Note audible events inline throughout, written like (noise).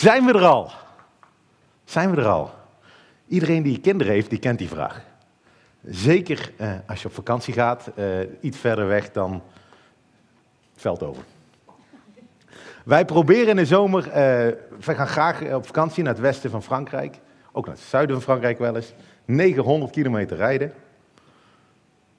Zijn we er al? Zijn we er al? Iedereen die kinderen heeft, die kent die vraag. Zeker eh, als je op vakantie gaat, eh, iets verder weg dan Veldhoven. Wij proberen in de zomer, uh, we gaan graag op vakantie naar het westen van Frankrijk. Ook naar het zuiden van Frankrijk wel eens. 900 kilometer rijden.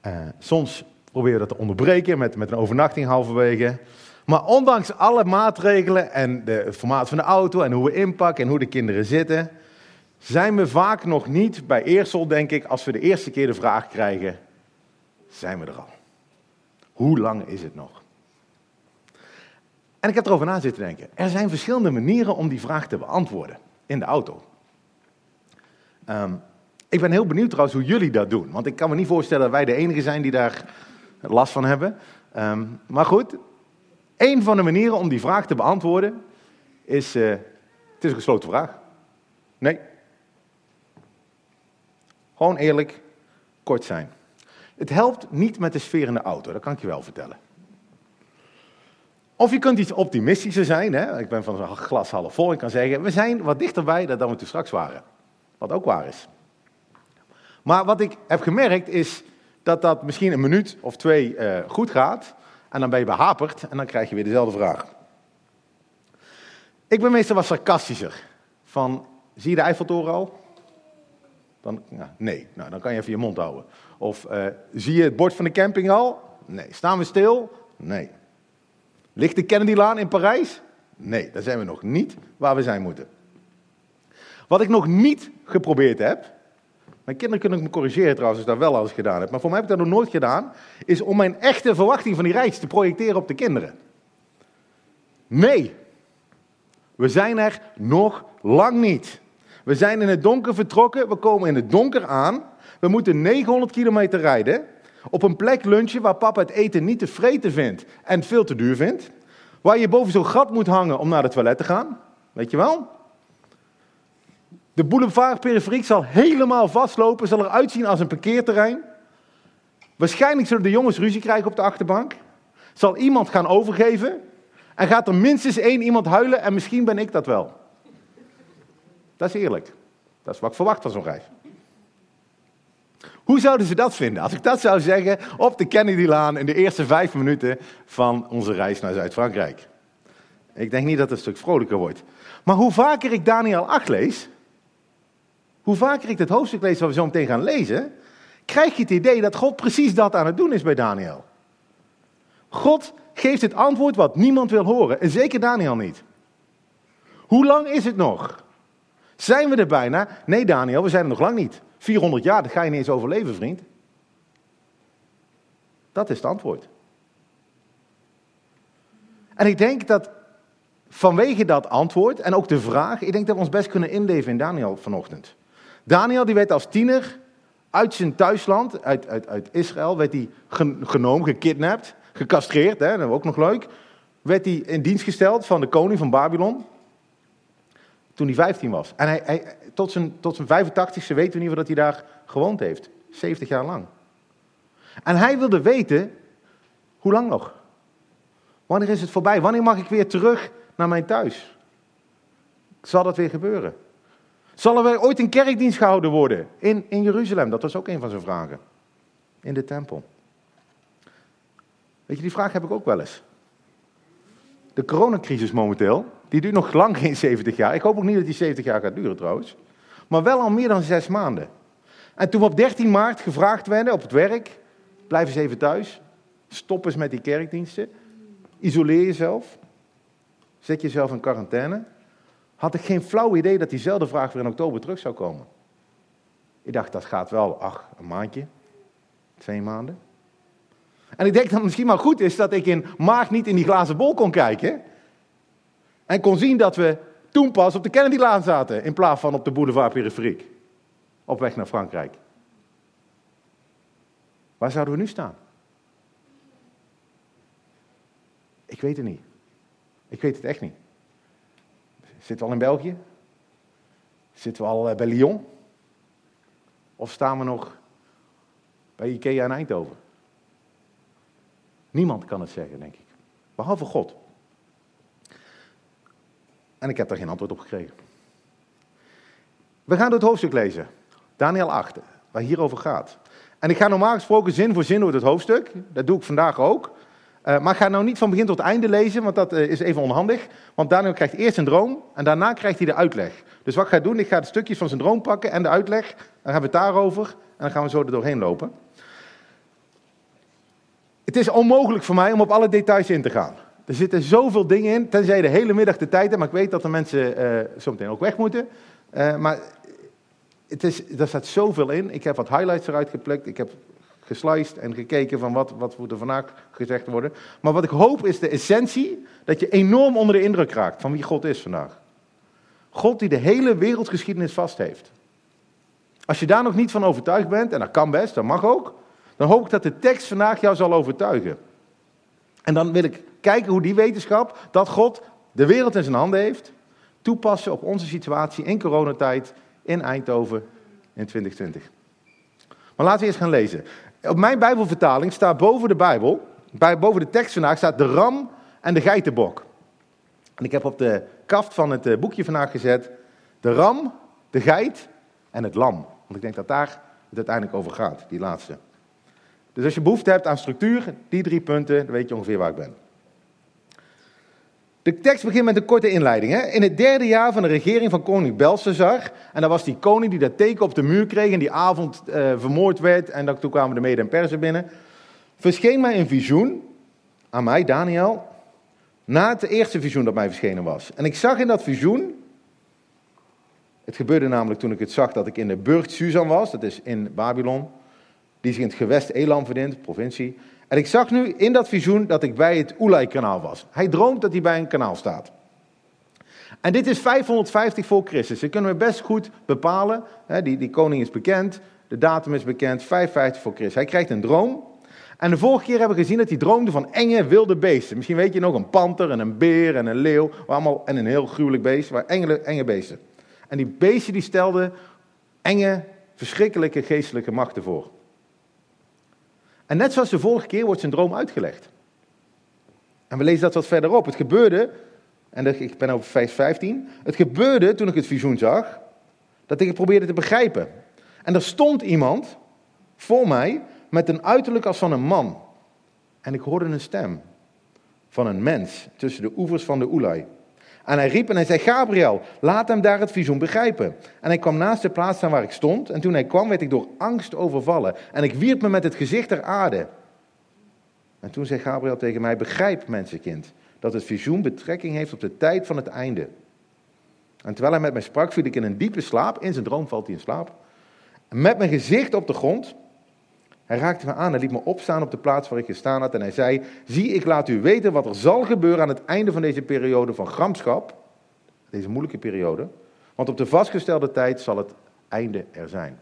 Uh, soms proberen we dat te onderbreken met, met een overnachting halverwege. Maar ondanks alle maatregelen en de formaat van de auto en hoe we inpakken en hoe de kinderen zitten, zijn we vaak nog niet bij Eersel, denk ik, als we de eerste keer de vraag krijgen, zijn we er al? Hoe lang is het nog? En ik heb erover na zitten denken. Er zijn verschillende manieren om die vraag te beantwoorden in de auto. Um, ik ben heel benieuwd trouwens hoe jullie dat doen. Want ik kan me niet voorstellen dat wij de enige zijn die daar last van hebben. Um, maar goed, een van de manieren om die vraag te beantwoorden is, uh, het is een gesloten vraag. Nee. Gewoon eerlijk, kort zijn. Het helpt niet met de sfeer in de auto, dat kan ik je wel vertellen. Of je kunt iets optimistischer zijn. Hè? Ik ben van zo'n glas half vol en kan zeggen, we zijn wat dichterbij dan we toen straks waren. Wat ook waar is. Maar wat ik heb gemerkt is dat dat misschien een minuut of twee uh, goed gaat. En dan ben je behaperd en dan krijg je weer dezelfde vraag. Ik ben meestal wat sarcastischer. Van, zie je de Eiffeltoren al? Dan, nee, nou, dan kan je even je mond houden. Of, uh, zie je het bord van de camping al? Nee. Staan we stil? Nee. Ligt de Kennedylaan in Parijs? Nee, daar zijn we nog niet waar we zijn moeten. Wat ik nog niet geprobeerd heb, mijn kinderen kunnen me corrigeren trouwens als ik dat wel eens gedaan heb, maar voor mij heb ik dat nog nooit gedaan, is om mijn echte verwachting van die reis te projecteren op de kinderen. Nee, we zijn er nog lang niet. We zijn in het donker vertrokken, we komen in het donker aan, we moeten 900 kilometer rijden, op een plek lunchen waar papa het eten niet te vreten vindt en veel te duur vindt, waar je boven zo'n gat moet hangen om naar de toilet te gaan, weet je wel? De boulevard periferiek zal helemaal vastlopen, zal eruit zien als een parkeerterrein. Waarschijnlijk zullen de jongens ruzie krijgen op de achterbank. Zal iemand gaan overgeven en gaat er minstens één iemand huilen en misschien ben ik dat wel. Dat is eerlijk. Dat is wat ik verwacht van zo'n reis. Hoe zouden ze dat vinden als ik dat zou zeggen op de Kennedylaan in de eerste vijf minuten van onze reis naar Zuid-Frankrijk? Ik denk niet dat het een stuk vrolijker wordt. Maar hoe vaker ik Daniel 8 lees, hoe vaker ik het hoofdstuk lees waar we zo meteen gaan lezen, krijg je het idee dat God precies dat aan het doen is bij Daniel. God geeft het antwoord wat niemand wil horen, en zeker Daniel niet. Hoe lang is het nog? Zijn we er bijna? Nee, Daniel, we zijn er nog lang niet. 400 jaar, dat ga je niet eens overleven, vriend. Dat is het antwoord. En ik denk dat vanwege dat antwoord en ook de vraag, ik denk dat we ons best kunnen inleven in Daniel vanochtend. Daniel die werd als tiener uit zijn thuisland, uit, uit, uit Israël, werd hij genomen, gekidnapt, gecastreerd, hè, dat is ook nog leuk. Werd hij in dienst gesteld van de koning van Babylon. Toen hij 15 was. En hij, hij, tot, zijn, tot zijn 85ste weten we niet dat hij daar gewoond heeft. 70 jaar lang. En hij wilde weten, hoe lang nog? Wanneer is het voorbij? Wanneer mag ik weer terug naar mijn thuis? Zal dat weer gebeuren? Zal er ooit een kerkdienst gehouden worden in, in Jeruzalem? Dat was ook een van zijn vragen. In de tempel. Weet je, die vraag heb ik ook wel eens. De coronacrisis momenteel, die duurt nog lang geen 70 jaar. Ik hoop ook niet dat die 70 jaar gaat duren trouwens. Maar wel al meer dan zes maanden. En toen we op 13 maart gevraagd werden op het werk, blijf eens even thuis. Stop eens met die kerkdiensten. Isoleer jezelf. Zet jezelf in quarantaine had ik geen flauw idee dat diezelfde vraag weer in oktober terug zou komen. Ik dacht, dat gaat wel, ach, een maandje, twee maanden. En ik denk dat het misschien maar goed is dat ik in maart niet in die glazen bol kon kijken. En kon zien dat we toen pas op de Kennedylaan zaten, in plaats van op de boulevard periferiek. Op weg naar Frankrijk. Waar zouden we nu staan? Ik weet het niet. Ik weet het echt niet. Zitten we al in België? Zitten we al eh, bij Lyon? Of staan we nog bij Ikea in Eindhoven? Niemand kan het zeggen, denk ik. Behalve God. En ik heb daar geen antwoord op gekregen. We gaan door het hoofdstuk lezen. Daniel 8, waar hierover gaat. En ik ga normaal gesproken zin voor zin door het hoofdstuk. Dat doe ik vandaag ook. Uh, maar ga nou niet van begin tot einde lezen, want dat uh, is even onhandig. Want Daniel krijgt eerst een droom en daarna krijgt hij de uitleg. Dus wat ik ga doen, ik ga de stukjes van zijn droom pakken en de uitleg. Dan hebben we het daarover en dan gaan we zo er doorheen lopen. Het is onmogelijk voor mij om op alle details in te gaan. Er zitten zoveel dingen in, tenzij je de hele middag de tijd hebt. Maar ik weet dat de mensen uh, zo meteen ook weg moeten. maar het is, er staat zoveel in. Ik heb wat highlights eruit geplukt. Ik heb gesliced en gekeken van wat, wat moet er vandaag gezegd worden. Maar wat ik hoop is de essentie, dat je enorm onder de indruk raakt van wie God is vandaag. God die de hele wereldgeschiedenis vast heeft. Als je daar nog niet van overtuigd bent, en dat kan best, dat mag ook, dan hoop ik dat de tekst vandaag jou zal overtuigen. En dan wil ik kijken hoe die wetenschap, dat God de wereld in zijn handen heeft, toepassen op onze situatie in coronatijd in Eindhoven in 2020. Maar laten we eerst gaan lezen. Op mijn Bijbelvertaling staat boven de Bijbel, boven de tekst vandaag, staat de ram en de geitenbok. En ik heb op de kaft van het eh, boekje vandaag gezet de ram, de geit en het lam. Want ik denk dat daar het uiteindelijk over gaat, die laatste. Dus als je behoefte hebt aan structuur, die drie punten, dan weet je ongeveer waar ik ben. De tekst begint met een korte inleiding. Hè? In het derde jaar van de regering van koning Belshazzar, en dat was die koning die dat teken op de muur kreeg en die avond uh, vermoord werd, en dan, toen kwamen de Mede en Persen binnen, verscheen mij een visioen, aan mij, Daniel, na het eerste visioen dat mij verschenen was. En ik zag in dat visioen, het gebeurde namelijk toen ik het zag dat ik in de burcht Susan was, dat is in Babylon, die zich in het gewest Elam verdient, provincie. En ik zag nu in dat visioen dat ik bij het Ulai-kanaal was. Hij droomt dat hij bij een kanaal staat. En dit is 550 voor Christus. Dat kunnen we best goed bepalen. Die, die koning is bekend, de datum is bekend, 550 voor Christus. Hij krijgt een droom. En de vorige keer hebben we gezien dat hij droomde van enge wilde beesten. Misschien weet je nog een panter en een beer en een leeuw. Allemaal, en een heel gruwelijk beest, waar enge, enge beesten. En die beesten die stelden enge, verschrikkelijke geestelijke machten voor. En net zoals de vorige keer wordt zijn droom uitgelegd. En we lezen dat wat verderop. Het gebeurde, en ik ben over vers 15. Het gebeurde toen ik het visioen zag, dat ik het probeerde te begrijpen. En er stond iemand voor mij met een uiterlijk als van een man. En ik hoorde een stem van een mens tussen de oevers van de Oelai. En hij riep en hij zei, Gabriel, laat hem daar het visioen begrijpen. En hij kwam naast de plaats staan waar ik stond. En toen hij kwam, werd ik door angst overvallen. En ik wierp me met het gezicht ter aarde. En toen zei Gabriel tegen mij, begrijp mensenkind, dat het visioen betrekking heeft op de tijd van het einde. En terwijl hij met mij sprak, viel ik in een diepe slaap. In zijn droom valt hij in slaap. Met mijn gezicht op de grond. Hij raakte me aan en liet me opstaan op de plaats waar ik gestaan had. En hij zei: Zie, ik laat u weten wat er zal gebeuren aan het einde van deze periode van gramschap. Deze moeilijke periode. Want op de vastgestelde tijd zal het einde er zijn.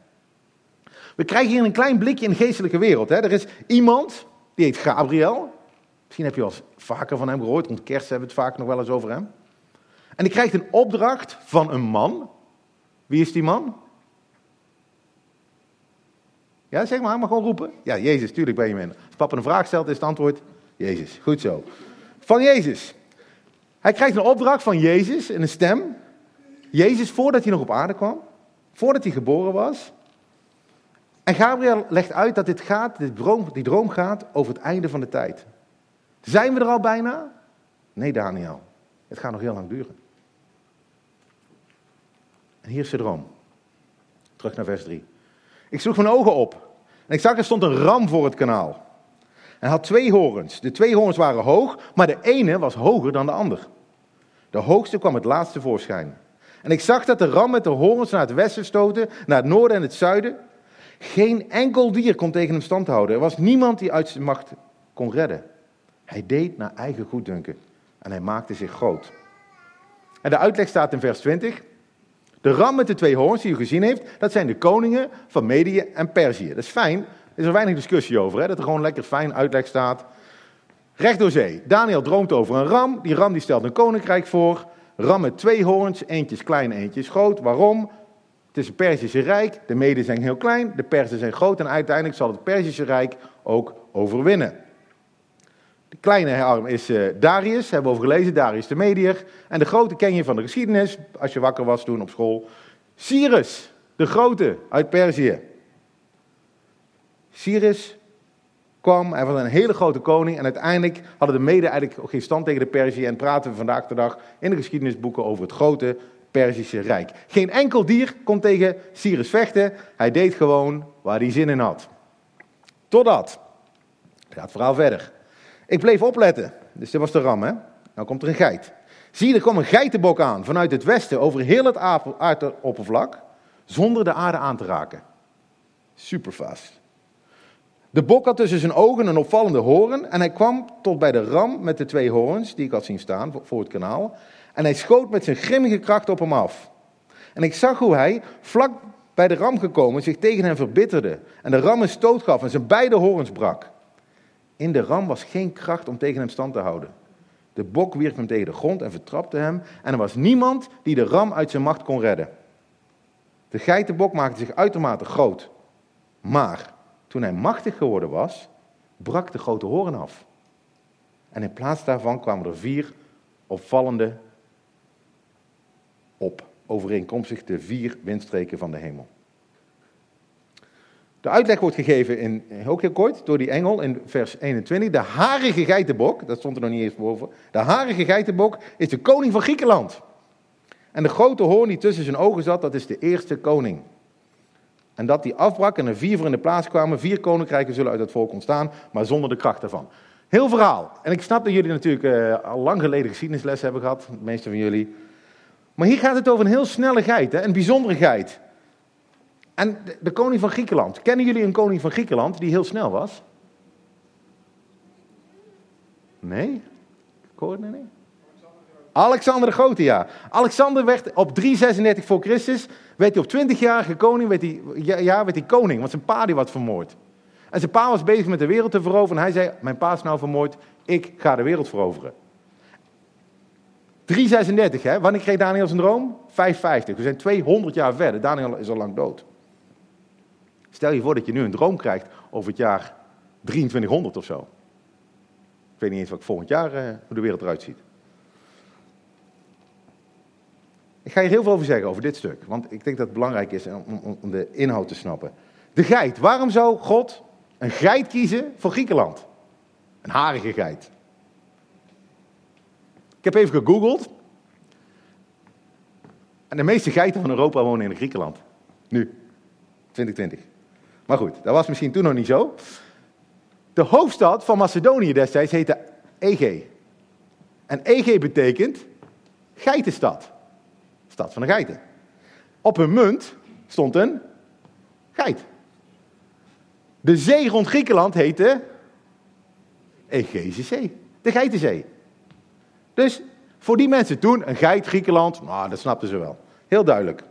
We krijgen hier een klein blikje in de geestelijke wereld. Hè? Er is iemand, die heet Gabriel. Misschien heb je wel eens vaker van hem gehoord. Rond kerst hebben we het vaak nog wel eens over hem. En die krijgt een opdracht van een man. Wie is die man? Ja, zeg maar, maar gewoon roepen. Ja, Jezus, tuurlijk ben je in. Als papa een vraag stelt, is het antwoord Jezus. Goed zo. Van Jezus. Hij krijgt een opdracht van Jezus in een stem. Jezus, voordat hij nog op aarde kwam, voordat hij geboren was. En Gabriel legt uit dat dit gaat, dit droom, die droom gaat over het einde van de tijd. Zijn we er al bijna? Nee, Daniel. Het gaat nog heel lang duren. En hier is de droom. Terug naar vers 3. Ik sloeg mijn ogen op en ik zag er stond een ram voor het kanaal. Hij had twee horens. De twee horens waren hoog, maar de ene was hoger dan de ander. De hoogste kwam het laatste voorschijn. En ik zag dat de ram met de horens naar het westen stoten, naar het noorden en het zuiden. Geen enkel dier kon tegen hem stand houden. Er was niemand die uit zijn macht kon redden. Hij deed naar eigen goeddunken en hij maakte zich groot. En de uitleg staat in vers 20. De ram met de twee hoorns die u gezien heeft, dat zijn de koningen van Medië en Perzië. Dat is fijn, er is er weinig discussie over, hè? dat er gewoon lekker fijn uitleg staat. Recht door zee. Daniel droomt over een ram. Die ram die stelt een koninkrijk voor. Ram met twee hoorns, eentje is klein, eentje groot. Waarom? Het is een Perzische rijk. De Meden zijn heel klein, de Perzen zijn groot. En uiteindelijk zal het Perzische rijk ook overwinnen. Kleine arm is uh, Darius, hebben we over gelezen, Darius de Medier. En de grote ken je van de geschiedenis, als je wakker was toen op school. Cyrus, de grote, uit Perzië. Cyrus kwam, hij was een hele grote koning en uiteindelijk hadden de mede eigenlijk ook geen stand tegen de Perzië en praten we vandaag de dag in de geschiedenisboeken over het grote Perzische Rijk. Geen enkel dier kon tegen Cyrus vechten, hij deed gewoon waar hij zin in had. Totdat, het gaat verhaal verder. Ik bleef opletten, dus dit was de ram hè, nou komt er een geit. Zie er kwam een geitenbok aan vanuit het westen over heel het aardoppervlak, zonder de aarde aan te raken. Supervast. De bok had tussen zijn ogen een opvallende hoorn en hij kwam tot bij de ram met de twee hoorns die ik had zien staan voor het kanaal. En hij schoot met zijn grimmige kracht op hem af. En ik zag hoe hij, vlak bij de ram gekomen, zich tegen hem verbitterde en de ram een stoot gaf en zijn beide hoorns brak. In de ram was geen kracht om tegen hem stand te houden. De bok wierp hem tegen de grond en vertrapte hem en er was niemand die de ram uit zijn macht kon redden. De geitenbok maakte zich uitermate groot, maar toen hij machtig geworden was, brak de grote hoorn af. En in plaats daarvan kwamen er vier opvallende op, overeenkomstig de vier windstreken van de hemel. De uitleg wordt gegeven, in, ook heel kort, door die engel in vers 21. De harige geitenbok, dat stond er nog niet eens boven. De harige geitenbok is de koning van Griekenland. En de grote hoorn die tussen zijn ogen zat, dat is de eerste koning. En dat die afbrak en er vier voor in de plaats kwamen. Vier koninkrijken zullen uit het volk ontstaan, maar zonder de kracht daarvan. Heel verhaal. En ik snap dat jullie natuurlijk uh, al lang geleden geschiedenisles hebben gehad, de meeste van jullie. Maar hier gaat het over een heel snelle geit, hè? een bijzondere geit. En de, koning van Griekenland. Kennen jullie een koning van Griekenland die heel snel was? Nee? Niet. Alexander de Grote, ja. Alexander werd op 336 voor Christus, werd hij op 20-jarige koning, werd hij, ja, werd hij koning, want zijn pa die was vermoord. En zijn pa was bezig met de wereld te veroveren en hij zei, mijn pa is nou vermoord, ik ga de wereld veroveren. 336, hè? wanneer kreeg Daniel zijn droom? 550, we zijn 200 jaar verder, Daniel is al lang dood. Stel je voor dat je nu een droom krijgt over het jaar 2300 of zo. Ik weet niet eens wat volgend jaar, uh, hoe de wereld eruit ziet. Ik ga hier heel veel over zeggen, over dit stuk. Want ik denk dat het belangrijk is om, om de inhoud te snappen. De geit. Waarom zou God een geit kiezen voor Griekenland? Een harige geit. Ik heb even gegoogeld. En de meeste geiten van Europa wonen in Griekenland. Nu, 2020. Maar goed, dat was misschien toen nog niet zo. De hoofdstad van Macedonië destijds heette Ege. En Ege betekent geitenstad stad van de geiten. Op hun munt stond een geit. De zee rond Griekenland heette Egeïsche Zee, de Geitenzee. Dus voor die mensen toen, een geit, Griekenland, nou, dat snapten ze wel. Heel duidelijk.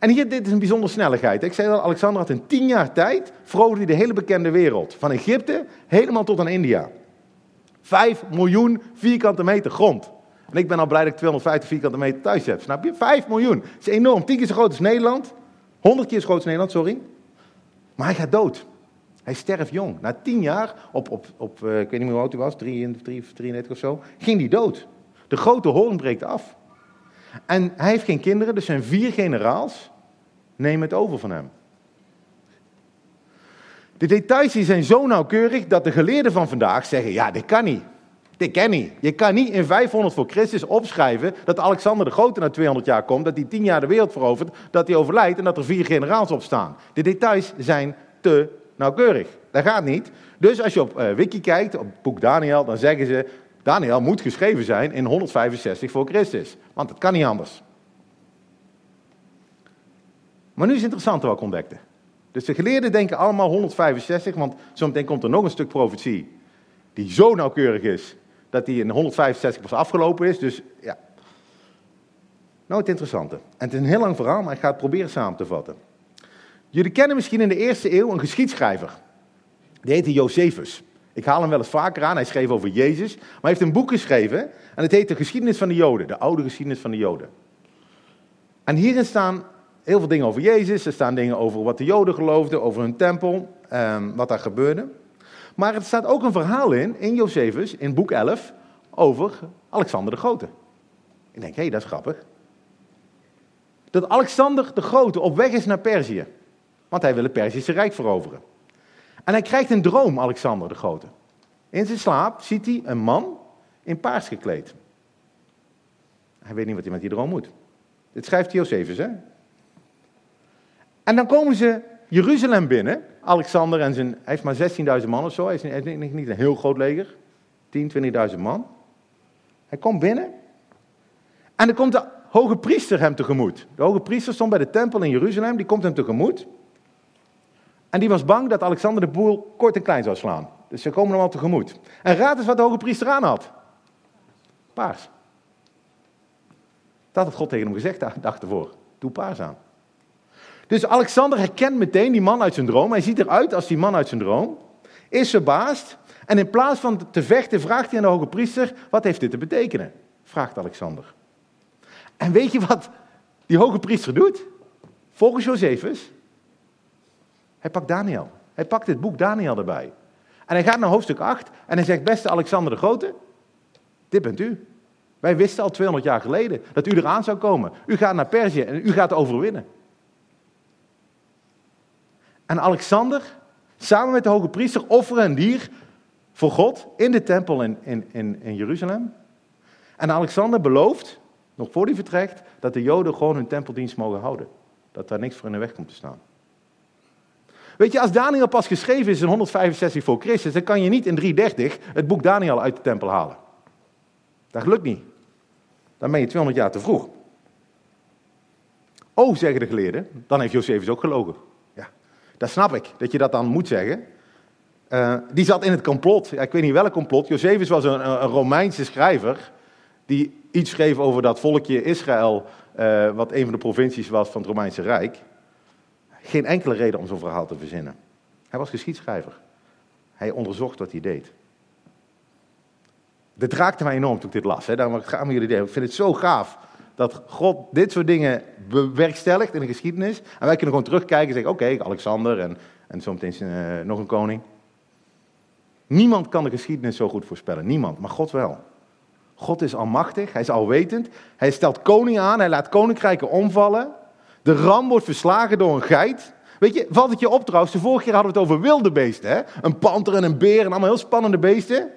En hier, dit is een bijzonder snelligheid. Ik zei al, Alexander had in tien jaar tijd veroverde hij de hele bekende wereld. Van Egypte helemaal tot aan India. Vijf miljoen vierkante meter grond. En ik ben al blij dat ik 250 vierkante meter thuis heb. Snap je? 5 miljoen. Dat is enorm. 10 keer zo groot als Nederland. 100 keer zo groot als Nederland, sorry. Maar hij gaat dood. Hij sterft jong. Na 10 jaar, op, op, op uh, ik weet niet meer hoe oud hij was, 33, 33 of zo, ging hij dood. De grote hoorn breekt af. En hij heeft geen kinderen, dus zijn vier generaals nemen het over van hem. De details zijn zo nauwkeurig dat de geleerden van vandaag zeggen: ja, dit kan niet. Dit ken niet. Je kan niet in 500 voor Christus opschrijven dat Alexander de Grote na 200 jaar komt, dat hij 10 jaar de wereld verovert, dat hij overlijdt en dat er vier generaals opstaan. De details zijn te nauwkeurig. Dat gaat niet. Dus als je op uh, wiki kijkt, op boek Daniel, dan zeggen ze, Daniel moet geschreven zijn in 165 voor Christus. Want het kan niet anders. Maar nu is het interessant wat ik ontdekte. Dus de geleerden denken allemaal 165, want zometeen komt er nog een stuk profetie die zo nauwkeurig is dat die in 165 pas afgelopen is. Dus ja. Nou, het interessante. En het is een heel lang verhaal, maar ik ga het proberen samen te vatten. Jullie kennen misschien in de eerste eeuw een geschiedschrijver. Die heette Josephus. Ik haal hem wel eens vaker aan. Hij schreef over Jezus. Maar hij heeft een boek geschreven. En het heet De Geschiedenis van de Joden. De oude geschiedenis van de Joden. En hierin staan heel veel dingen over Jezus. Er staan dingen over wat de Joden geloofden. Over hun tempel. Ehm, wat daar gebeurde. Maar er staat ook een verhaal in, in Josephus, in boek 11, over Alexander de Grote. Ik denk, hé, hey, dat is grappig. Dat Alexander de Grote op weg is naar Perzië. Want hij wil het Perzische Rijk veroveren. En hij krijgt een droom, Alexander de Grote. In zijn slaap ziet hij een man in paars gekleed. Hij weet niet wat hij met die droom moet. Dit schrijft Josephus, hè? En dan komen ze Jeruzalem binnen. Alexander en zijn, hij heeft maar 16.000 man of zo. Hij is niet, een heel groot leger. 10, 20.000 man. Hij komt binnen. En dan komt de hoge priester hem tegemoet. De hoge priester stond bij de tempel in Jeruzalem. Die komt hem tegemoet. En die was bang dat Alexander de boel kort en klein zou slaan. Dus ze komen hem al tegemoet. En raad eens wat de hoge priester aan had. Paars. Dat had God tegen hem gezegd de dag ervoor. Doe paars aan. Dus Alexander herkent meteen die man uit zijn droom. Hij ziet eruit als die man uit zijn droom. Is verbaasd. En in plaats van te vechten vraagt hij aan de hoge priester: Wat heeft dit te betekenen? Vraagt Alexander. En weet je wat die hoge priester doet? Volgens Josephus. Hij pakt Daniel. Hij pakt het boek Daniel erbij. En hij gaat naar hoofdstuk 8 en hij zegt: Beste Alexander de Grote, dit bent u. Wij wisten al 200 jaar geleden dat u eraan zou komen. U gaat naar Perzië en u gaat overwinnen. En Alexander, samen met de hoge priester, offeren een dier voor God in de tempel in, in, in, in Jeruzalem. En Alexander belooft, nog voor hij vertrekt, dat de Joden gewoon hun tempeldienst mogen houden. Dat daar niks voor in de weg komt te staan. Weet je, als Daniel pas geschreven is in 165 voor Christus, dan kan je niet in 330 het boek Daniel uit de tempel halen. Dat lukt niet. Dan ben je 200 jaar te vroeg. Oh, zeggen de geleerden, dan heeft Josephus ook gelogen. Ja, dat snap ik, dat je dat dan moet zeggen. Uh, die zat in het complot. Ik weet niet welk complot. Josephus was een, een, Romeinse schrijver. Die iets schreef over dat volkje Israël. Uh, wat een van de provincies was van het Romeinse Rijk. Geen enkele reden om zo'n verhaal te verzinnen. Hij was geschiedschrijver. Hij onderzocht wat hij deed. Dit raakte mij enorm toen ik dit las. Hè. Daarom gaan we jullie. Ik vind het zo gaaf dat God dit soort dingen bewerkstelligt in de geschiedenis. En wij kunnen gewoon terugkijken en zeggen: oké, Alexander en, en zo meteen uh, nog een koning. Niemand kan de geschiedenis zo goed voorspellen. Niemand, maar God wel. God is almachtig, hij is alwetend. Hij stelt koning aan, hij laat koninkrijken omvallen. De ram wordt verslagen door een geit. Weet je, valt het je op trouwens, de vorige keer hadden we het over wilde beesten. Hè? Een panter en een beer en allemaal heel spannende beesten.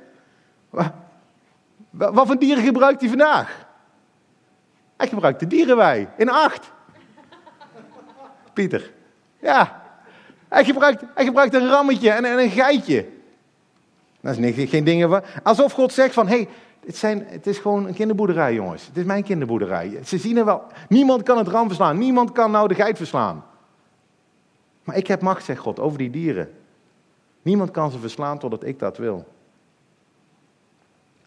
Wat voor dieren gebruikt hij vandaag? Hij gebruikt de dierenwei in acht. Pieter. Ja. Hij gebruikt, hij gebruikt een rammetje en, en een geitje. Dat is niet, geen dingen van. Alsof God zegt van, hé, hey, het, zijn, het is gewoon een kinderboerderij, jongens. Het is mijn kinderboerderij. Ze zien er wel. Niemand kan het ram verslaan. Niemand kan nou de geit verslaan. Maar ik heb macht, zegt God, over die dieren. Niemand kan ze verslaan totdat ik dat wil.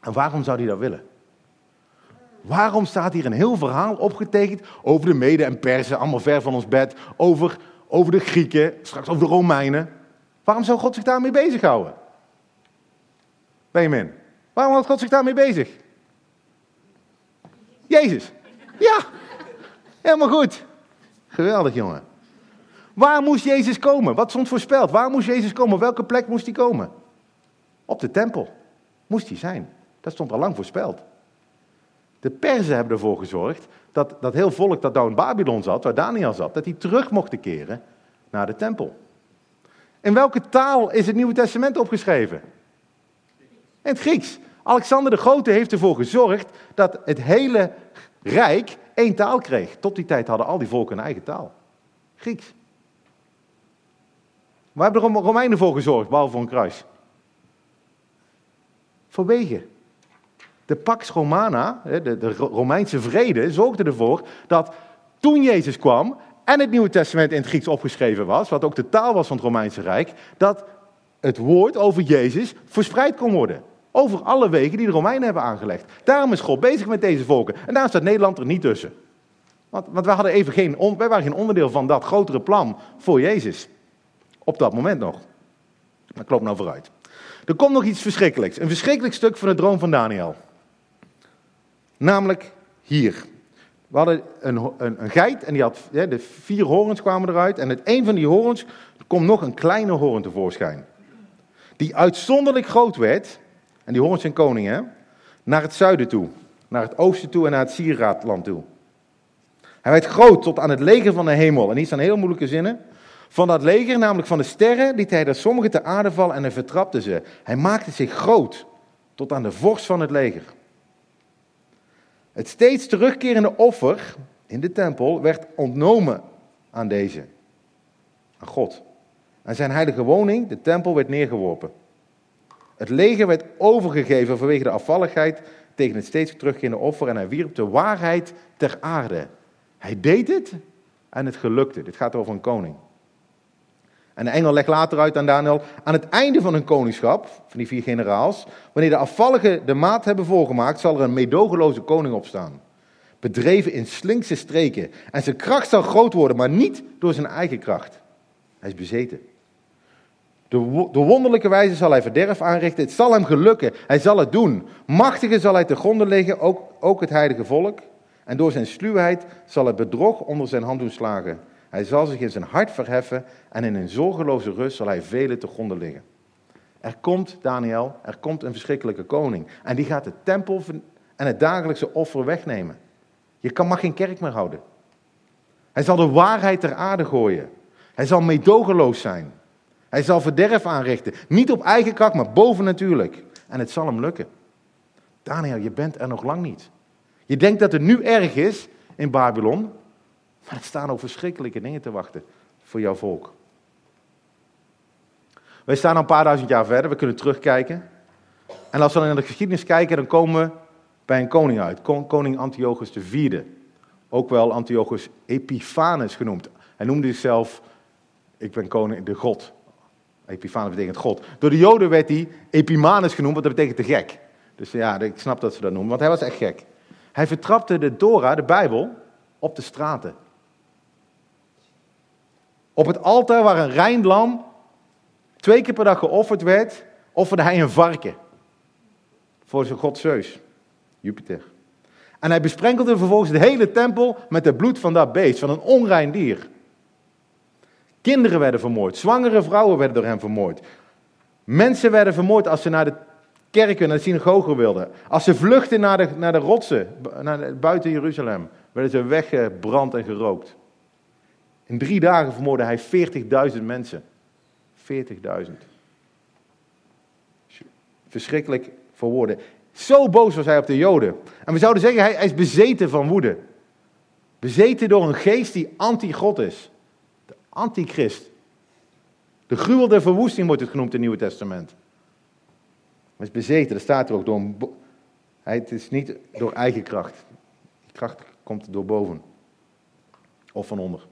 En waarom zou hij dat willen? Waarom staat hier een heel verhaal opgetekend over de Mede en Persen, allemaal ver van ons bed, over, over de Grieken, straks over de Romeinen? Waarom zou God zich daarmee bezighouden? Benjamin, waarom houdt God zich daarmee bezig? Jezus. Ja, helemaal goed. Geweldig, jongen. Waar moest Jezus komen? Wat stond voorspeld? Waar moest Jezus komen? Op welke plek moest hij komen? Op de tempel. Moest hij zijn. Dat stond al lang voorspeld. De Perzen hebben ervoor gezorgd dat dat heel volk dat nou in Babylon zat, waar Daniel zat, dat die terug mochten keren naar de tempel. In welke taal is het Nieuwe Testament opgeschreven? In het Grieks. Alexander de Grote heeft ervoor gezorgd dat het hele rijk één taal kreeg. Tot die tijd hadden al die volken een eigen taal. Grieks. Waar hebben de Romeinen voor gezorgd, behalve voor een kruis? Voor wegen. De Pax Romana, de Romeinse vrede, zorgde ervoor dat toen Jezus kwam en het Nieuwe Testament in het Grieks opgeschreven was, wat ook de taal was van het Romeinse Rijk, dat het woord over Jezus verspreid kon worden. Over alle wegen die de Romeinen hebben aangelegd. Daarom is God bezig met deze volken. En daar staat Nederland er niet tussen. Want, want wij, hadden even geen, wij waren geen onderdeel van dat grotere plan voor Jezus. Op dat moment nog. Dat klopt nou vooruit. Er komt nog iets verschrikkelijks. Een verschrikkelijk stuk van de droom van Daniel. Namelijk hier. We hadden een, een, een geit en die had, de vier horens kwamen eruit. En uit een van die horens komt nog een kleine hoorn tevoorschijn. die uitzonderlijk groot werd, en die hoort zijn koning, hè, naar het zuiden toe, naar het oosten toe en naar het Sieraadland toe. Hij werd groot tot aan het leger van de hemel. En hier staan heel moeilijke zinnen. Van dat leger, namelijk van de sterren, liet hij er sommigen te aarde vallen en hij vertrapte ze. Hij maakte zich groot tot aan de vorst van het leger. Het steeds terugkerende offer in de tempel werd ontnomen aan deze, aan God. En zijn heilige woning, de tempel, werd neergeworpen. Het leger werd overgegeven vanwege de afvalligheid tegen het steeds terugkerende offer en hij wierp de waarheid ter aarde. Hij deed het en het gelukte. Dit gaat over een koning. En de engel legt later uit aan Daniel, aan het einde van hun koningschap, van die vier generaals, wanneer de afvalligen de maat hebben volgemaakt, zal er een meedogenloze koning opstaan. Bedreven in slinkse streken. En zijn kracht zal groot worden, maar niet door zijn eigen kracht. Hij is bezeten. Door wonderlijke wijze zal hij verderf aanrichten. Het zal hem gelukken. Hij zal het doen. Machtige zal hij te gronden liggen, ook, ook het heilige volk. En door zijn sluwheid zal het bedrog onder zijn hand doen slagen. Hij zal zich in zijn hart verheffen en in een zorgeloze rust zal hij velen te gronden liggen. Er komt, Daniel, er komt een verschrikkelijke koning. En die gaat de tempel en het dagelijkse offer wegnemen. Je kan, mag geen kerk meer houden. Hij zal de waarheid ter aarde gooien. Hij zal meedogenloos zijn. Hij zal verderf aanrichten. Niet op eigen kracht, maar bovennatuurlijk. En het zal hem lukken. Daniel, je bent er nog lang niet. Je denkt dat het nu erg is in Babylon, maar er staan ook verschrikkelijke dingen te wachten voor jouw volk. Wij staan al een paar duizend jaar verder, we kunnen terugkijken. En als we dan naar de geschiedenis kijken, dan komen we bij een koning uit. Koning Antiochus IV. Ook wel Antiochus Epiphanes genoemd. Hij noemde zichzelf, ik ben koning, de god. Epiphanes betekent god. Door de Joden werd hij Epimanes genoemd, want dat betekent te gek. Dus ja, ik snap dat ze dat noemen, want hij was echt gek. Hij vertrapte de Torah, de Bijbel, op de straten. Op het altaar waar een rein lam twee keer per dag geofferd werd, offerde hij een varken. Voor zijn god Zeus, Jupiter. En hij besprenkelde vervolgens de hele tempel met het bloed van dat beest, van een onrein dier. Kinderen werden vermoord, zwangere vrouwen werden door hem vermoord. Mensen werden vermoord als ze naar de kerken, naar de synagogen wilden. Als ze vluchtten naar de, naar de rotsen, naar buiten Jeruzalem, werden ze weggebrand en gerookt. In drie dagen vermoordde hij 40.000 mensen. 40.000. Verschrikkelijk voor woorden. Zo boos was hij op de Joden. En we zouden zeggen, hij, hij is bezeten van woede. Bezeten door een geest die anti-God is. Antichrist. De gruwel der verwoesting wordt het genoemd in het Nieuwe Testament. Hij is bezeten, dat staat er ook door. Hij, het is niet door eigen kracht. Die kracht komt door boven. Of van onder.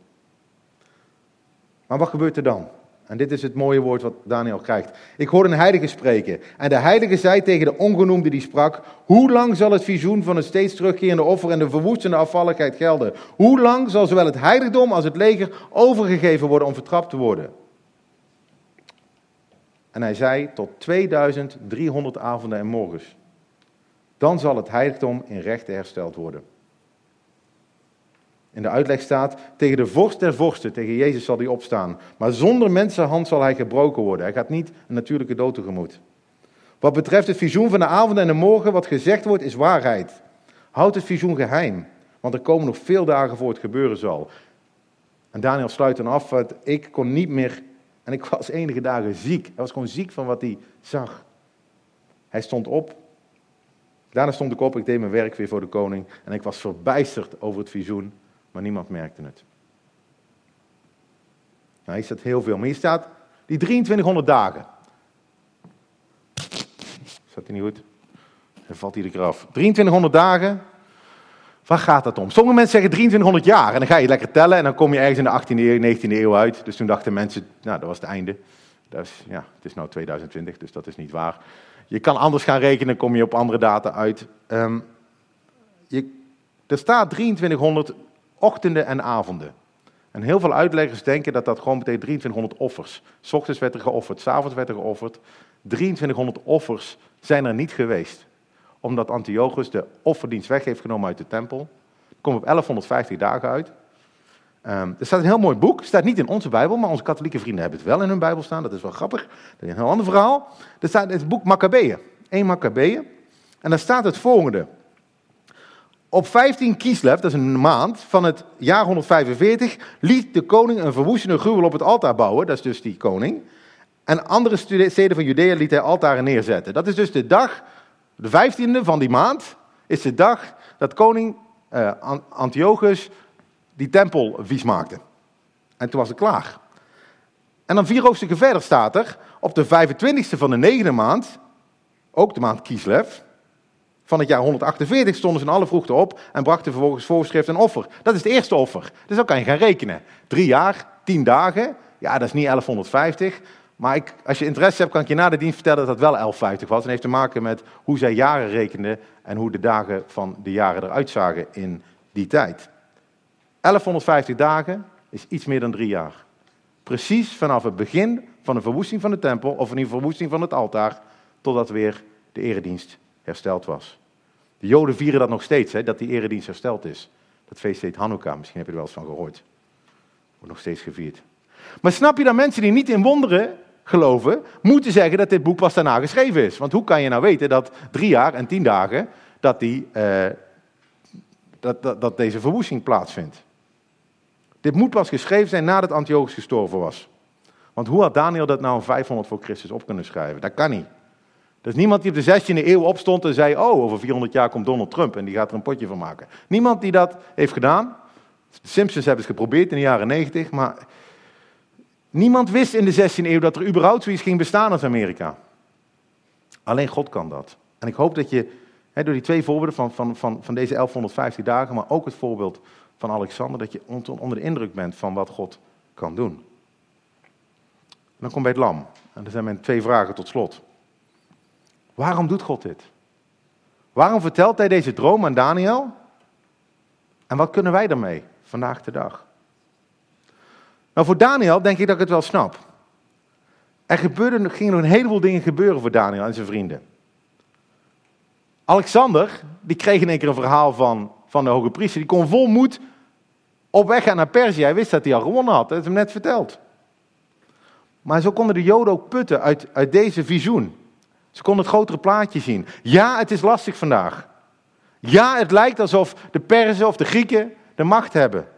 Maar wat gebeurt er dan? En dit is het mooie woord wat Daniel krijgt. Ik hoorde een heilige spreken. En de heilige zei tegen de ongenoemde die sprak: Hoe lang zal het visioen van het steeds terugkerende offer en de verwoestende afvalligheid gelden? Hoe lang zal zowel het heiligdom als het leger overgegeven worden om vertrapt te worden? En hij zei tot 2300 avonden en morgens. Dan zal het heiligdom in rechten hersteld worden. In de uitleg staat, tegen de vorst der vorsten, tegen Jezus zal hij opstaan. Maar zonder mensenhand zal hij gebroken worden. Hij gaat niet een natuurlijke dood tegemoet. Wat betreft het visioen van de avond en de morgen, wat gezegd wordt, is waarheid. Houd het visioen geheim, want er komen nog veel dagen voor het gebeuren zal. En Daniel sluit dan af, ik kon niet meer en ik was enige dagen ziek. Hij was gewoon ziek van wat hij zag. Hij stond op. Daarna stond ik op, ik deed mijn werk weer voor de koning. En ik was verbijsterd over het visioen, maar niemand merkte het. Nou, hier staat heel veel. Maar hier staat die 2300 dagen. Staat hij niet goed? Dan valt hij er af. 2300 dagen. Waar gaat dat om? Sommige mensen zeggen 2300 jaar en dan ga je lekker tellen en dan kom je ergens in de 18e eeuw, 19e eeuw uit. Dus toen dachten mensen, nou dat was het einde. Dat ja, het is nu 2020, dus dat is niet waar. Je kan anders gaan rekenen, kom je op andere data uit. Um, je, er staat 2300 ochtenden en avonden. En heel veel uitleggers denken dat dat gewoon betekent 2300 offers. S ochtends werd er geofferd, s avonds werd er geofferd. 2300 offers zijn er niet geweest omdat Antiochus de offerdienst weg heeft genomen uit de tempel. Komt op 1150 dagen uit. Ehm, er staat een heel mooi boek. Het staat niet in onze Bijbel, maar onze katholieke vrienden hebben het wel in hun Bijbel staan. Dat is wel grappig. Dat is een heel ander verhaal. Er staat het boek Maccabeeën. 1 Maccabeeën. En daar staat het volgende. Op 15 Kislev, dat is een maand van het jaar 145, liet de koning een verwoestende gruwel op het altaar bouwen. Dat is dus die koning. En andere steden van Judea liet hij altaren neerzetten. Dat is dus de dag, de 15e van die maand, is de dag dat koning uh, Antiochus die tempel vies maakte. En toen was het klaar. En dan vier hoofdstukken verder staat er, op de 25e van de negende maand, ook de maand Kislev, van het jaar 148 stonden ze in alle vroegte op en brachten vervolgens voorschrift en offer. Dat is het eerste offer. Dus dan kan je gaan rekenen. Drie jaar, tien dagen. Ja, dat is niet 1150. Maar ik, als je interesse hebt, kan ik je na de dienst vertellen dat dat wel 1150 was. En heeft te maken met hoe zij jaren rekenden en hoe de dagen van de jaren eruit zagen in die tijd. 1150 dagen is iets meer dan drie jaar. Precies vanaf het begin van de verwoesting van de tempel, of in de verwoesting van het altaar, totdat weer de eredienst hersteld was. De Joden vieren dat nog steeds, hè, dat die eredienst hersteld is. Dat feest heet Hanukkah, misschien heb je er wel eens van gehoord. Wordt nog steeds gevierd. Maar snap je dat mensen die niet in wonderen geloven, moeten zeggen dat dit boek pas daarna geschreven is? Want hoe kan je nou weten dat drie jaar en tien dagen, dat, die, uh, dat, dat, dat deze verwoesting plaatsvindt? Dit moet pas geschreven zijn nadat Antiochus gestorven was. Want hoe had Daniel dat nou 500 voor Christus op kunnen schrijven? Dat kan niet. Er is niemand die op de 16e eeuw opstond en zei: Oh, over 400 jaar komt Donald Trump en die gaat er een potje van maken. Niemand die dat heeft gedaan. De Simpsons hebben het geprobeerd in de jaren 90, maar niemand wist in de 16e eeuw dat er überhaupt zoiets ging bestaan als Amerika. Alleen God kan dat. En ik hoop dat je door die twee voorbeelden van, van, van, van deze 1150 dagen, maar ook het voorbeeld van Alexander, dat je onder de indruk bent van wat God kan doen. En dan kom bij het lam. En er zijn mijn twee vragen tot slot. Waarom doet God dit? Waarom vertelt hij deze droom aan Daniel? En wat kunnen wij daarmee vandaag de dag? Nou, voor Daniel denk ik dat ik het wel snap. Er gebeurde, gingen nog een heleboel dingen gebeuren voor Daniel en zijn vrienden. Alexander, die kreeg in één keer een verhaal van, van de hoge priester. Die kon vol moed op weg gaan naar Perzië. Hij wist dat hij al gewonnen had. Dat is hem net verteld. Maar zo konden de Joden ook putten uit, uit deze visioen. Ze konden het grotere plaatje zien. Ja, het is lastig vandaag. Ja, het lijkt alsof de Perzen of de Grieken de macht hebben.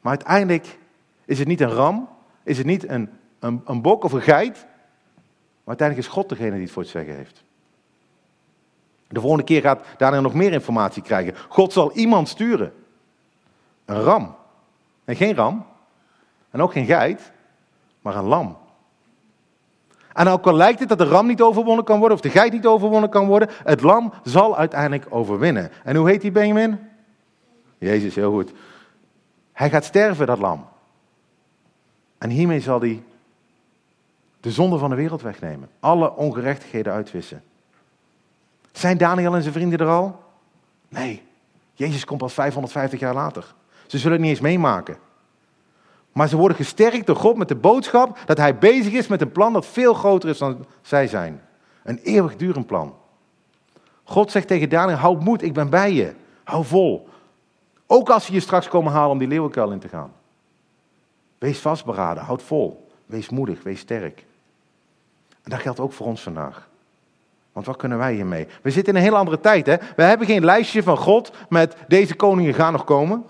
Maar uiteindelijk is het niet een ram, is het niet een, een, een bok of een geit, maar uiteindelijk is God degene die het voor het zeggen heeft. De volgende keer gaat Daniel nog meer informatie krijgen. God zal iemand sturen. Een ram. En geen ram. En ook geen geit, maar een lam. En ook al lijkt het dat de ram niet overwonnen kan worden, of de geit niet overwonnen kan worden, het lam zal uiteindelijk overwinnen. En hoe heet die Benjamin? Jezus, heel goed. Hij gaat sterven, dat lam. En hiermee zal hij de zonde van de wereld wegnemen. Alle ongerechtigheden uitwissen. Zijn Daniel en zijn vrienden er al? Nee. Jezus komt pas 550 jaar later. Ze zullen het niet eens meemaken. Maar ze worden gesterkt door God met de boodschap dat hij bezig is met een plan dat veel groter is dan zij zijn. Een eeuwigdurend plan. God zegt tegen Daniel, hou moed, ik ben bij je. Hou vol. Ook als ze je straks komen halen om die leeuwenkuil in te gaan. Wees vastberaden, houd vol. Wees moedig, wees sterk. En dat geldt ook voor ons vandaag. Want wat kunnen wij hiermee? We zitten in een hele andere tijd. Hè? We hebben geen lijstje van God met deze koningen gaan nog komen.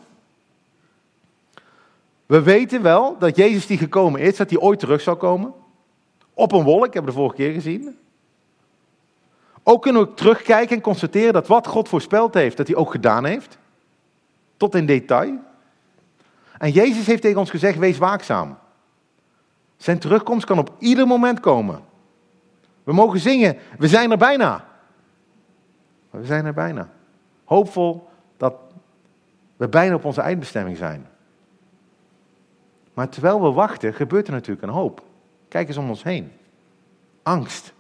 We weten wel dat Jezus die gekomen is, dat hij ooit terug zal komen. Op een wolk, hebben we de vorige keer gezien. Ook kunnen we terugkijken en constateren dat wat God voorspeld heeft, dat hij ook gedaan heeft. Tot in detail. En Jezus heeft tegen ons gezegd, wees waakzaam. Zijn terugkomst kan op ieder moment komen. We mogen zingen, we zijn er bijna. We zijn er bijna. Hoopvol dat we bijna op onze eindbestemming zijn. Maar terwijl we wachten, gebeurt er natuurlijk een hoop. Kijk eens om ons heen. Angst.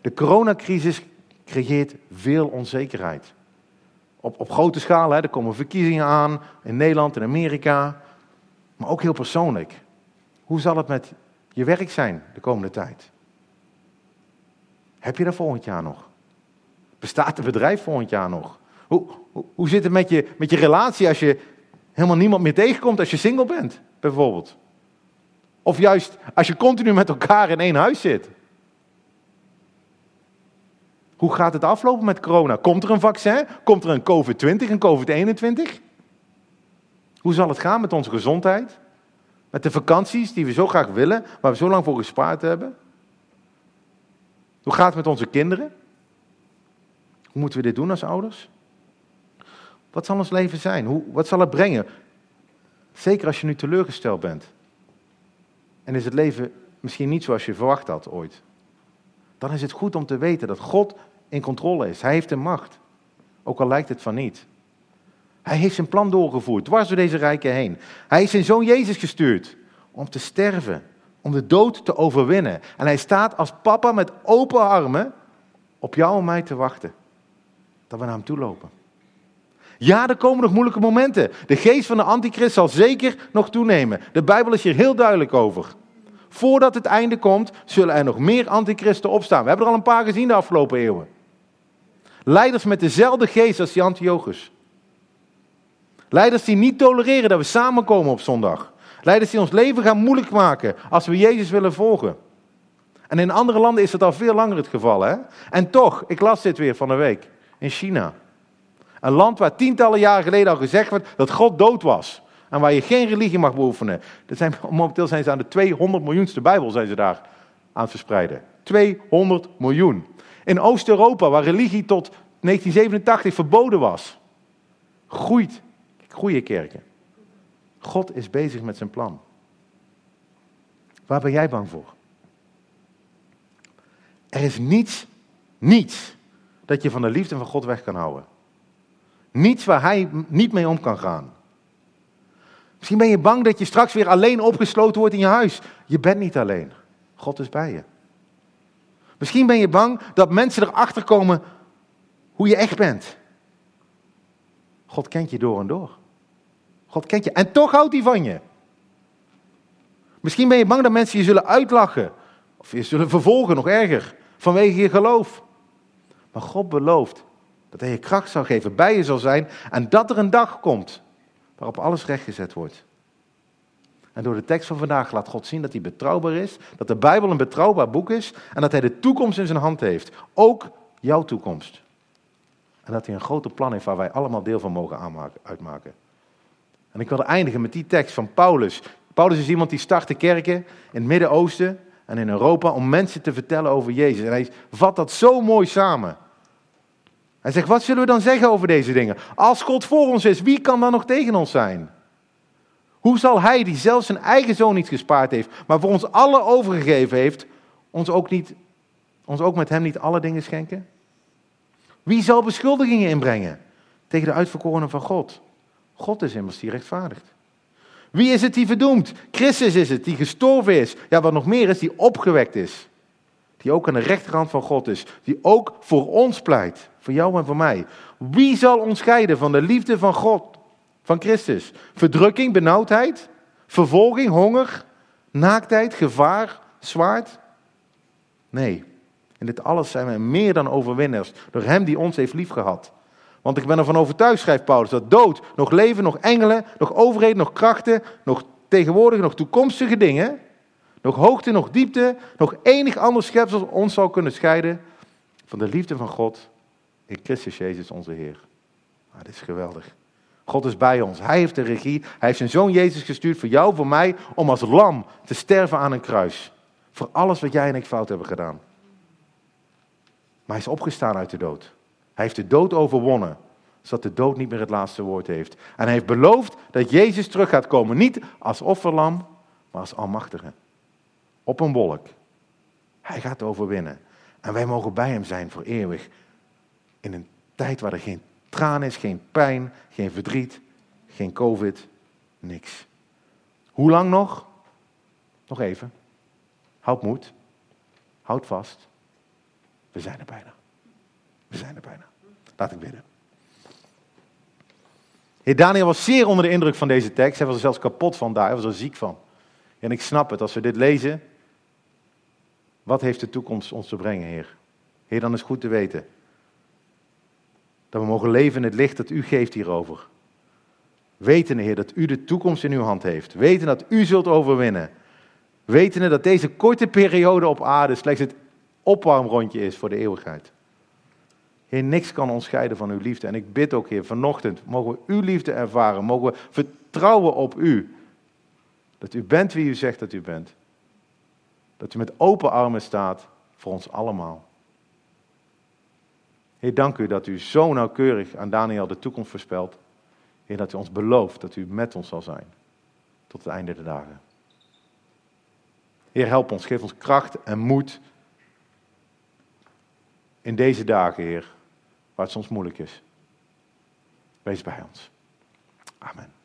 De coronacrisis creëert veel onzekerheid. Op, op grote schaal, hè, er komen verkiezingen aan in Nederland en Amerika. Maar ook heel persoonlijk. Hoe zal het met je werk zijn de komende tijd? Heb je dat volgend jaar nog? Bestaat het bedrijf volgend jaar nog? Hoe, hoe, hoe zit het met je, met je relatie als je helemaal niemand meer tegenkomt als je single bent, bijvoorbeeld. Of juist als je continu met elkaar in één huis zit. Hoe gaat het aflopen met corona? Komt er een vaccin? Komt er een COVID-20, een COVID-21? Hoe zal het gaan met onze gezondheid? Met de vakanties die we zo graag willen, waar we zo lang voor gespaard hebben? Hoe gaat het met onze kinderen? Hoe moeten we dit doen als ouders? Wat zal ons leven zijn? Hoe, wat zal het brengen? Zeker als je nu teleurgesteld bent. En is het leven misschien niet zoals je verwacht had ooit. Dan is het goed om te weten dat God in controle is. Hij heeft de macht. Ook al lijkt het van niet. Hij heeft zijn plan doorgevoerd, dwars door deze rijken heen. Hij heeft zijn zoon Jezus gestuurd om te sterven, om de dood te overwinnen. En hij staat als papa met open armen op jou en mij te wachten. Dat we naar hem toe lopen. Ja, er komen nog moeilijke momenten. De geest van de antichrist zal zeker nog toenemen. De Bijbel is hier heel duidelijk over. Voordat het einde komt, zullen er nog meer antichristen opstaan. We hebben er al een paar gezien de afgelopen eeuwen. Leiders met dezelfde geest als die Antiochus. Leiders die niet tolereren dat we samenkomen op zondag. Leiders die ons leven gaan moeilijk maken als we Jezus willen volgen. En in andere landen is dat al veel langer het geval. Hè? En toch, ik las dit weer van de week, in China. Een land waar tientallen jaren geleden al gezegd werd dat God dood was. En waar je geen religie mag beoefenen. Dat zijn, (laughs) momenteel zijn ze aan de 200 miljoenste Bijbel zijn ze daar aan het verspreiden. 200 miljoen. In Oost-Europa, waar religie tot 1987 verboden was, groeit, groeien kerken. God is bezig met zijn plan. Waar ben jij bang voor? Er is niets, niets dat je van de liefde van God weg kan houden. Niets waar hij niet mee om kan gaan. Misschien ben je bang dat je straks weer alleen opgesloten wordt in je huis. Je bent niet alleen. God is bij je. Misschien ben je bang dat mensen erachter komen hoe je echt bent. God kent je door en door. God kent je. En toch houdt hij van je. Misschien ben je bang dat mensen je zullen uitlachen. Of je zullen vervolgen, nog erger. Vanwege je geloof. Maar God belooft dat hij je kracht zal geven, bij je zal zijn. En dat er een dag komt waarop alles rechtgezet wordt. En door de tekst van vandaag laat God zien dat hij betrouwbaar is, dat de Bijbel een betrouwbaar boek is en dat hij de toekomst in zijn hand heeft. Ook jouw toekomst. En dat hij een grote plan heeft waar wij allemaal deel van mogen uitmaken. En ik wil eindigen met die tekst van Paulus. Paulus is iemand die startte kerken in het Midden-Oosten en in Europa om mensen te vertellen over Jezus. En hij vat dat zo mooi samen. Hij zegt, wat zullen we dan zeggen over deze dingen? Als God voor ons is, wie kan dan nog tegen ons zijn? Hoe zal hij, die zelfs zijn eigen zoon niet gespaard heeft, maar voor ons alle overgegeven heeft, ons ook, niet, ons ook met hem niet alle dingen schenken? Wie zal beschuldigingen inbrengen tegen de uitverkorenen van God? God is immers die rechtvaardigt. Wie is het die verdoemt? Christus is het die gestorven is. Ja, wat nog meer is, die opgewekt is. Die ook aan de rechterhand van God is. Die ook voor ons pleit. Voor jou en voor mij. Wie zal ons scheiden van de liefde van God, van Christus? Verdrukking, benauwdheid, vervolging, honger, naaktheid, gevaar, zwaard? Nee, in dit alles zijn wij meer dan overwinnaars door Hem die ons heeft liefgehad. Want ik ben ervan overtuigd, schrijft Paulus, dat dood, nog leven, nog engelen, nog overheden, nog krachten, nog tegenwoordige, nog toekomstige dingen, nog hoogte, nog diepte, nog enig ander schepsel ons zou kunnen scheiden van de liefde van God Christus Jezus onze Heer. Ah, dit is geweldig. God is bij ons. Hij heeft de regie. Hij heeft zijn zoon Jezus gestuurd voor jou, voor mij, om als lam te sterven aan een kruis. Voor alles wat jij en ik fout hebben gedaan. Maar hij is opgestaan uit de dood. Hij heeft de dood overwonnen, zodat de dood niet meer het laatste woord heeft. En hij heeft beloofd dat Jezus terug gaat komen, niet als offerlam, maar als almachtige. Op een wolk. Hij gaat overwinnen. En wij mogen bij hem zijn voor eeuwig. In een tijd waar er geen traan is, geen pijn, geen verdriet, geen covid, niks. Hoe lang nog? Nog even. Houd moed. Houd vast. We zijn er bijna. We zijn er bijna. Laat ik bidden. Heer Daniel was zeer onder de indruk van deze tekst. Hij was er zelfs kapot van daar. Hij was er ziek van. En ik snap het. Als we dit lezen. Wat heeft de toekomst ons te brengen, Heer? Heer, dan is goed te weten. Dat we mogen leven in het licht dat u geeft hierover. Wetende, Heer, dat u de toekomst in uw hand heeft. Weten dat u zult overwinnen. Wetende dat deze korte periode op aarde slechts het opwarmrondje is voor de eeuwigheid. Heer, niks kan ons scheiden van uw liefde. En ik bid ook, Heer, vanochtend mogen we uw liefde ervaren. Mogen we vertrouwen op u. Dat u bent wie u zegt dat u bent. Dat u met open armen staat voor ons allemaal. Heer, dank u dat u zo nauwkeurig aan Daniel de toekomst voorspelt. Heer, dat u ons belooft dat u met ons zal zijn. Tot het einde der dagen. Heer, help ons. Geef ons kracht en moed. In deze dagen, Heer, waar het soms moeilijk is. Wees bij ons. Amen.